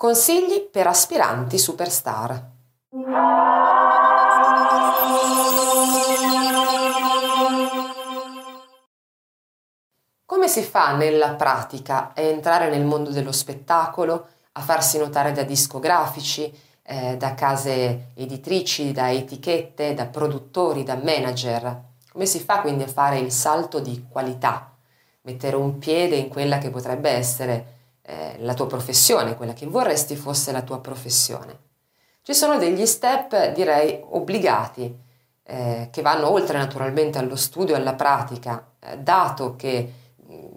Consigli per aspiranti superstar. Come si fa nella pratica a entrare nel mondo dello spettacolo, a farsi notare da discografici, eh, da case editrici, da etichette, da produttori, da manager? Come si fa quindi a fare il salto di qualità, mettere un piede in quella che potrebbe essere eh, la tua professione, quella che vorresti fosse la tua professione? Ci sono degli step, direi, obbligati, eh, che vanno oltre naturalmente allo studio e alla pratica, eh, dato che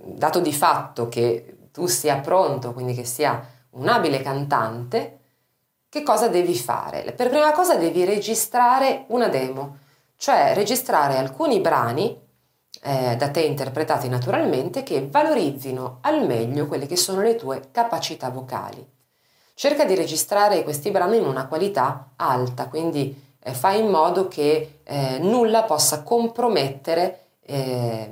dato di fatto che tu sia pronto, quindi che sia un abile cantante, che cosa devi fare? Per prima cosa devi registrare una demo, cioè registrare alcuni brani eh, da te interpretati naturalmente che valorizzino al meglio quelle che sono le tue capacità vocali. Cerca di registrare questi brani in una qualità alta, quindi eh, fai in modo che eh, nulla possa compromettere eh,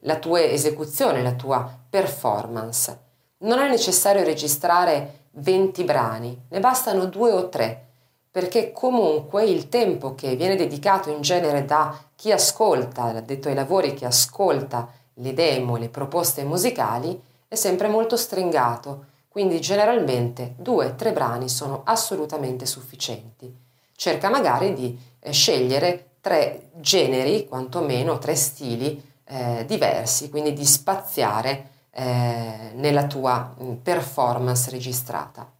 la tua esecuzione, la tua performance. Non è necessario registrare 20 brani, ne bastano due o tre, perché comunque il tempo che viene dedicato in genere da chi ascolta, detto ai lavori, chi ascolta le demo, le proposte musicali, è sempre molto stringato, quindi generalmente due o tre brani sono assolutamente sufficienti. Cerca magari di eh, scegliere tre generi, quantomeno tre stili eh, diversi, quindi di spaziare eh, nella tua mm, performance registrata.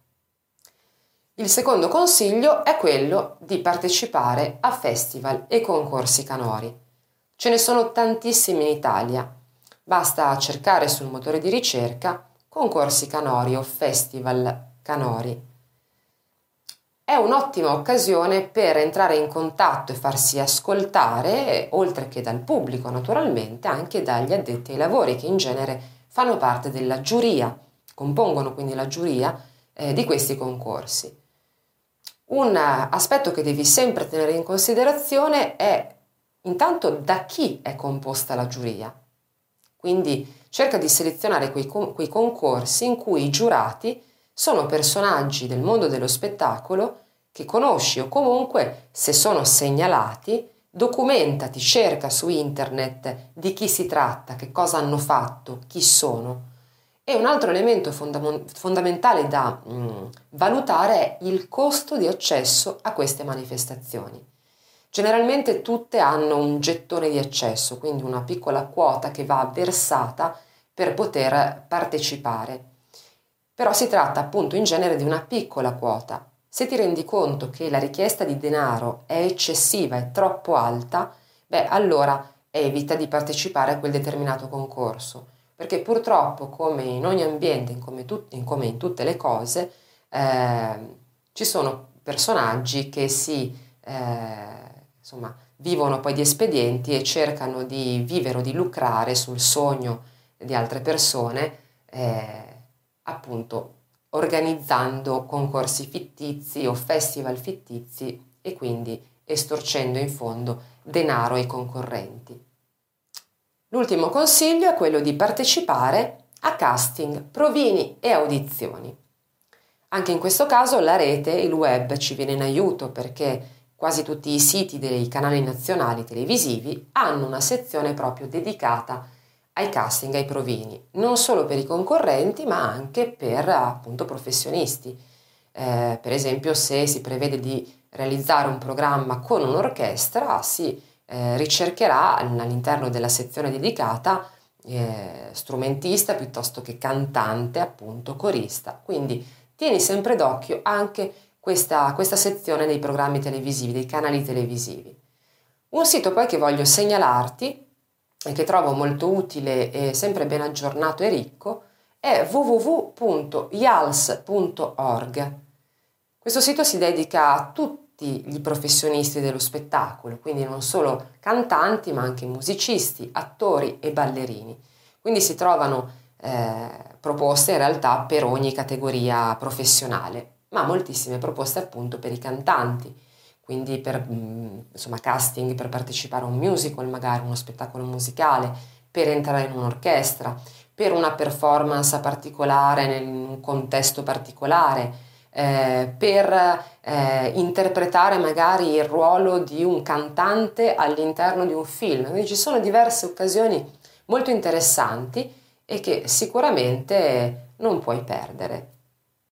Il secondo consiglio è quello di partecipare a festival e concorsi canori. Ce ne sono tantissimi in Italia. Basta cercare sul motore di ricerca concorsi canori o festival canori è un'ottima occasione per entrare in contatto e farsi ascoltare, oltre che dal pubblico naturalmente, anche dagli addetti ai lavori che in genere fanno parte della giuria, compongono quindi la giuria eh, di questi concorsi. Un aspetto che devi sempre tenere in considerazione è intanto da chi è composta la giuria. Quindi cerca di selezionare quei, quei concorsi in cui i giurati sono personaggi del mondo dello spettacolo che conosci o comunque, se sono segnalati, documentati, cerca su internet di chi si tratta, che cosa hanno fatto, chi sono. E un altro elemento fonda- fondamentale da mh, mm, valutare è il costo di accesso a queste manifestazioni. Generalmente tutte hanno un gettone di accesso, quindi una piccola quota che va versata per poter partecipare però si tratta appunto in genere di una piccola quota. Se ti rendi conto che la richiesta di denaro è eccessiva, è troppo alta, beh allora evita di partecipare a quel determinato concorso, perché purtroppo come in ogni ambiente, come, tut- come in tutte le cose, eh, ci sono personaggi che si eh, insomma, vivono poi di espedienti e cercano di vivere o di lucrare sul sogno di altre persone. Eh, appunto organizzando concorsi fittizi o festival fittizi e quindi estorcendo in fondo denaro ai concorrenti. L'ultimo consiglio è quello di partecipare a casting, provini e audizioni. Anche in questo caso la rete, il web ci viene in aiuto perché quasi tutti i siti dei canali nazionali televisivi hanno una sezione proprio dedicata ai casting, ai provini, non solo per i concorrenti ma anche per appunto professionisti. Eh, per esempio se si prevede di realizzare un programma con un'orchestra si eh, ricercherà all'interno della sezione dedicata eh, strumentista piuttosto che cantante, appunto corista. Quindi tieni sempre d'occhio anche questa, questa sezione dei programmi televisivi, dei canali televisivi. Un sito poi che voglio segnalarti e che trovo molto utile e sempre ben aggiornato e ricco è www.yals.org. Questo sito si dedica a tutti i professionisti dello spettacolo, quindi non solo cantanti ma anche musicisti, attori e ballerini. Quindi si trovano eh, proposte in realtà per ogni categoria professionale, ma moltissime proposte appunto per i cantanti quindi per mm, insomma, casting per partecipare a un musical, magari uno spettacolo musicale, per entrare in un'orchestra, per una performance particolare in un contesto particolare, eh, per eh, interpretare magari il ruolo di un cantante all'interno di un film. Quindi ci sono diverse occasioni molto interessanti e che sicuramente non puoi perdere.